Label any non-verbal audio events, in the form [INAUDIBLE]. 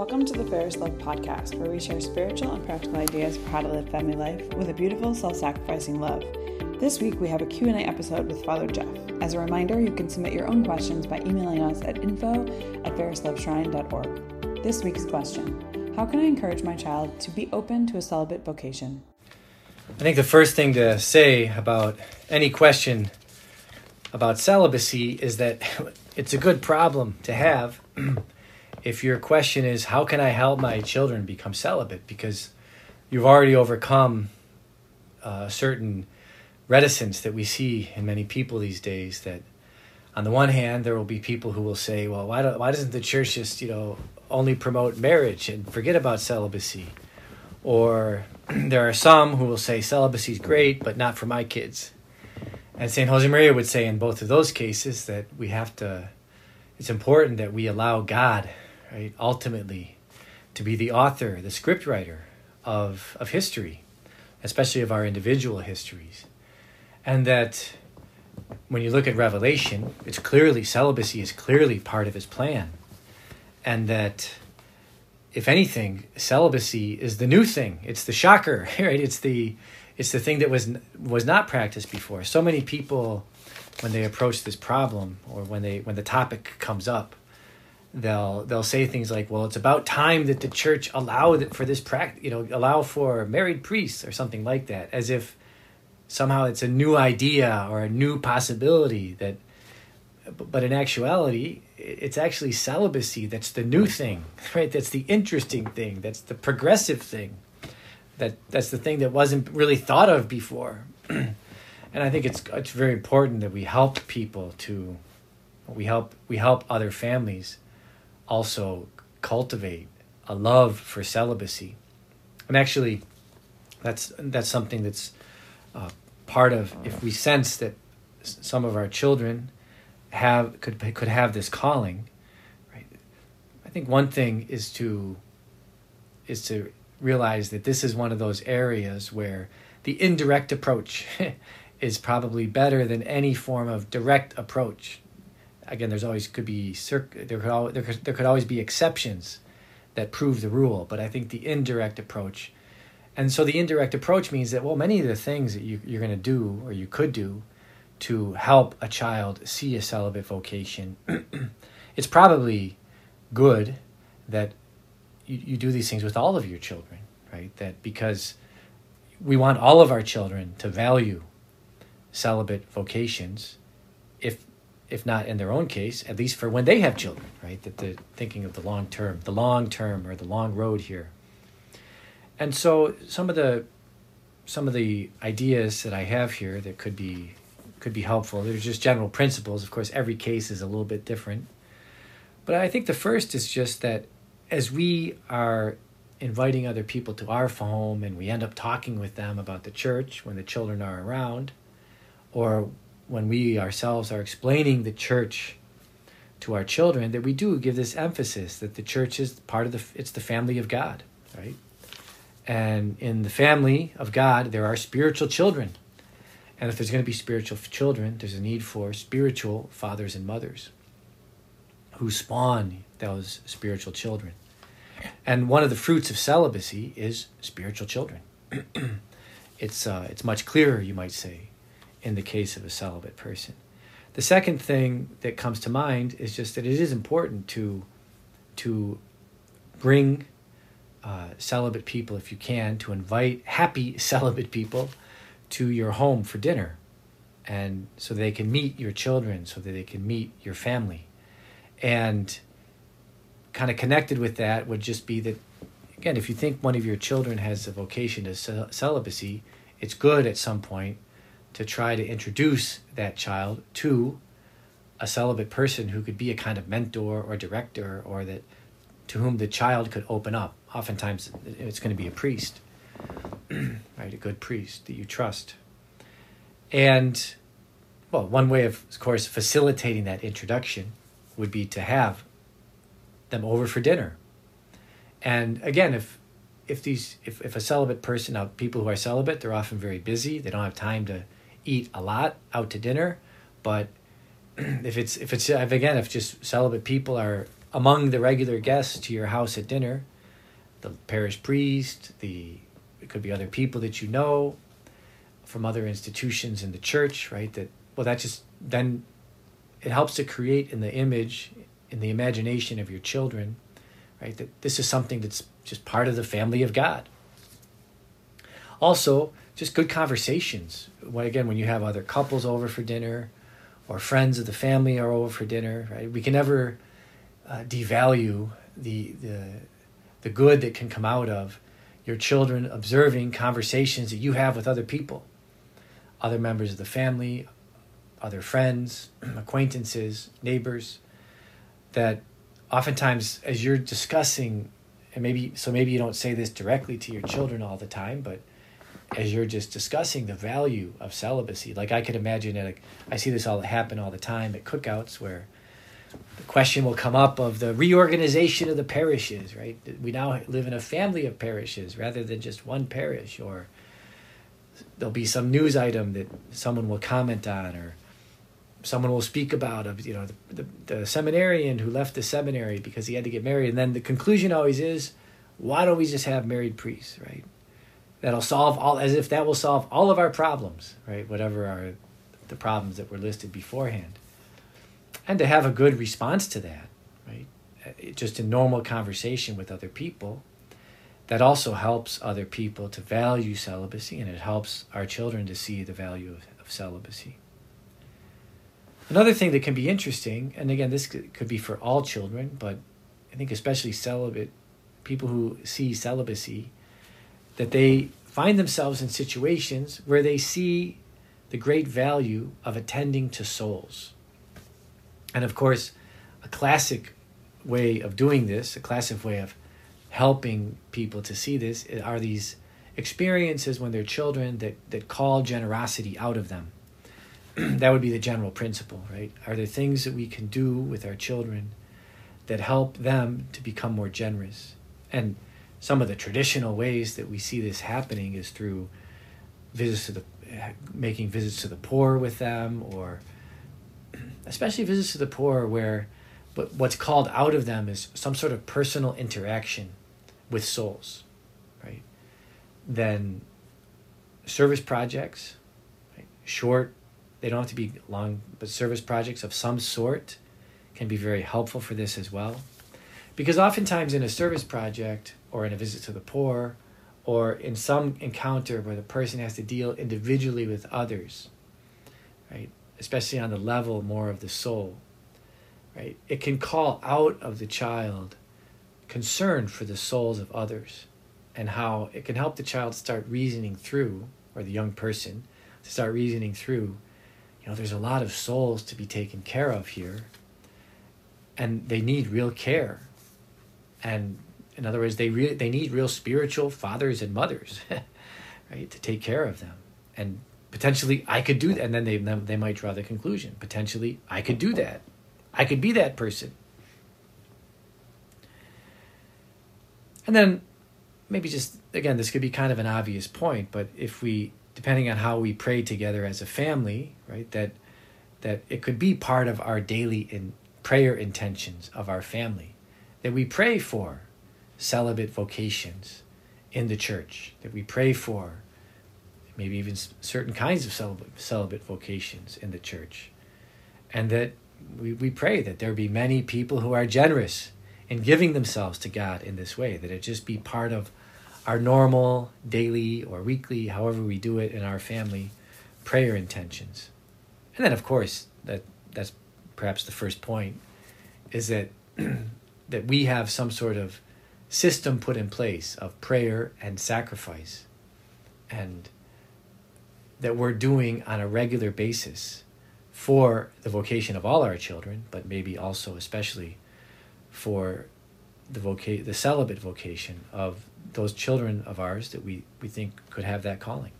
Welcome to the Fairest Love Podcast, where we share spiritual and practical ideas for how to live family life with a beautiful, self-sacrificing love. This week we have a Q&A episode with Father Jeff. As a reminder, you can submit your own questions by emailing us at info at fairestloveshrine.org. This week's question, how can I encourage my child to be open to a celibate vocation? I think the first thing to say about any question about celibacy is that [LAUGHS] it's a good problem to have [CLEARS THROAT] if your question is how can I help my children become celibate because you've already overcome a certain reticence that we see in many people these days that on the one hand there will be people who will say well why, do, why doesn't the church just you know only promote marriage and forget about celibacy or [CLEARS THROAT] there are some who will say celibacy is great but not for my kids and St. Josemaria would say in both of those cases that we have to, it's important that we allow God, right, ultimately to be the author, the scriptwriter of, of history, especially of our individual histories. And that when you look at Revelation, it's clearly, celibacy is clearly part of his plan. And that if anything, celibacy is the new thing. It's the shocker, [LAUGHS] right? It's the it's the thing that was was not practiced before. So many people, when they approach this problem or when they when the topic comes up, they'll they'll say things like, "Well, it's about time that the church allow that for this practice, you know, allow for married priests or something like that," as if somehow it's a new idea or a new possibility that. But in actuality, it's actually celibacy that's the new thing, [LAUGHS] right? That's the interesting thing. That's the progressive thing that that's the thing that wasn't really thought of before. [CLEARS THROAT] and I think it's it's very important that we help people to we help we help other families also cultivate a love for celibacy. And actually that's that's something that's uh, part of if we sense that some of our children have could could have this calling right i think one thing is to is to realize that this is one of those areas where the indirect approach [LAUGHS] is probably better than any form of direct approach. Again, there's always could be there could, there could there could always be exceptions that prove the rule, but I think the indirect approach, and so the indirect approach means that well, many of the things that you, you're going to do or you could do to help a child see a celibate vocation, [CLEARS THROAT] it's probably good that you, you do these things with all of your children, right? That because we want all of our children to value celibate vocations, if if not in their own case, at least for when they have children, right? That they're thinking of the long term, the long term or the long road here. And so some of the some of the ideas that I have here that could be could be helpful. There's just general principles. Of course, every case is a little bit different. But I think the first is just that as we are inviting other people to our home and we end up talking with them about the church when the children are around, or when we ourselves are explaining the church to our children, that we do give this emphasis that the church is part of the it's the family of God, right? And in the family of God, there are spiritual children. And if there's going to be spiritual children, there's a need for spiritual fathers and mothers who spawn those spiritual children. And one of the fruits of celibacy is spiritual children. [CLEARS THROAT] it's, uh, it's much clearer, you might say, in the case of a celibate person. The second thing that comes to mind is just that it is important to, to bring uh, celibate people, if you can, to invite happy [LAUGHS] celibate people to your home for dinner. And so they can meet your children, so that they can meet your family. And kind of connected with that would just be that again if you think one of your children has a vocation to celibacy it's good at some point to try to introduce that child to a celibate person who could be a kind of mentor or director or that to whom the child could open up oftentimes it's going to be a priest [CLEARS THROAT] right a good priest that you trust and well one way of, of course facilitating that introduction would be to have them over for dinner. And again, if if these if, if a celibate person now people who are celibate, they're often very busy. They don't have time to eat a lot out to dinner. But [CLEARS THROAT] if it's if it's if again if just celibate people are among the regular guests to your house at dinner, the parish priest, the it could be other people that you know from other institutions in the church, right? That well, that just then it helps to create in the image, in the imagination of your children, right? That this is something that's just part of the family of God. Also, just good conversations. When again, when you have other couples over for dinner, or friends of the family are over for dinner, right? We can never uh, devalue the the the good that can come out of your children observing conversations that you have with other people, other members of the family, other friends, [CLEARS THROAT] acquaintances, neighbors, that oftentimes as you're discussing, and maybe, so maybe you don't say this directly to your children all the time, but as you're just discussing the value of celibacy, like I could imagine it, I see this all happen all the time at cookouts where the question will come up of the reorganization of the parishes, right? We now live in a family of parishes rather than just one parish, or there'll be some news item that someone will comment on, or someone will speak about of you know the, the, the, seminarian who left the seminary because he had to get married. And then the conclusion always is why don't we just have married priests right that'll solve all as if that will solve all of our problems right? Whatever are the problems that were listed beforehand. And to have a good response to that right? Uh, just in normal conversation with other people that also helps other people to value celibacy and it helps our children to see the value of, of celibacy. Another thing that can be interesting, and again, this could be for all children, but I think especially celibate people who see celibacy, that they find themselves in situations where they see the great value of attending to souls. And of course, a classic way of doing this, a classic way of helping people to see this, are these experiences when they're children that, that call generosity out of them [CLEARS THROAT] that would be the general principle, right? Are there things that we can do with our children that help them to become more generous? And some of the traditional ways that we see this happening is through visits to the making visits to the poor with them or especially visits to the poor where but what's called out of them is some sort of personal interaction with souls right then service projects right? short they don't have to be long, but service projects of some sort can be very helpful for this as well. Because oftentimes in a service project or in a visit to the poor or in some encounter where the person has to deal individually with others, right? Especially on the level more of the soul, right? It can call out of the child concern for the souls of others and how it can help the child start reasoning through, or the young person to start reasoning through you know, there's a lot of souls to be taken care of here, and they need real care. And in other words, they re- they need real spiritual fathers and mothers, [LAUGHS] right, to take care of them. And potentially, I could do that. And then they they might draw the conclusion: potentially, I could do that. I could be that person. And then maybe just again, this could be kind of an obvious point, but if we depending on how we pray together as a family, right? That that it could be part of our daily in prayer intentions of our family that we pray for celibate vocations in the church that we pray for maybe even certain kinds of celibate, vocations in the church and that we, we pray that there be many people who are generous in giving themselves to god in this way that it just be part of our normal daily or weekly, however we do it in our family, prayer intentions. And then, of course, that that's perhaps the first point is that [CLEARS THROAT] that we have some sort of system put in place of prayer and sacrifice, and that we're doing on a regular basis for the vocation of all our children, but maybe also especially for the voca- the celibate vocation of those children of ours that we, we think could have that calling.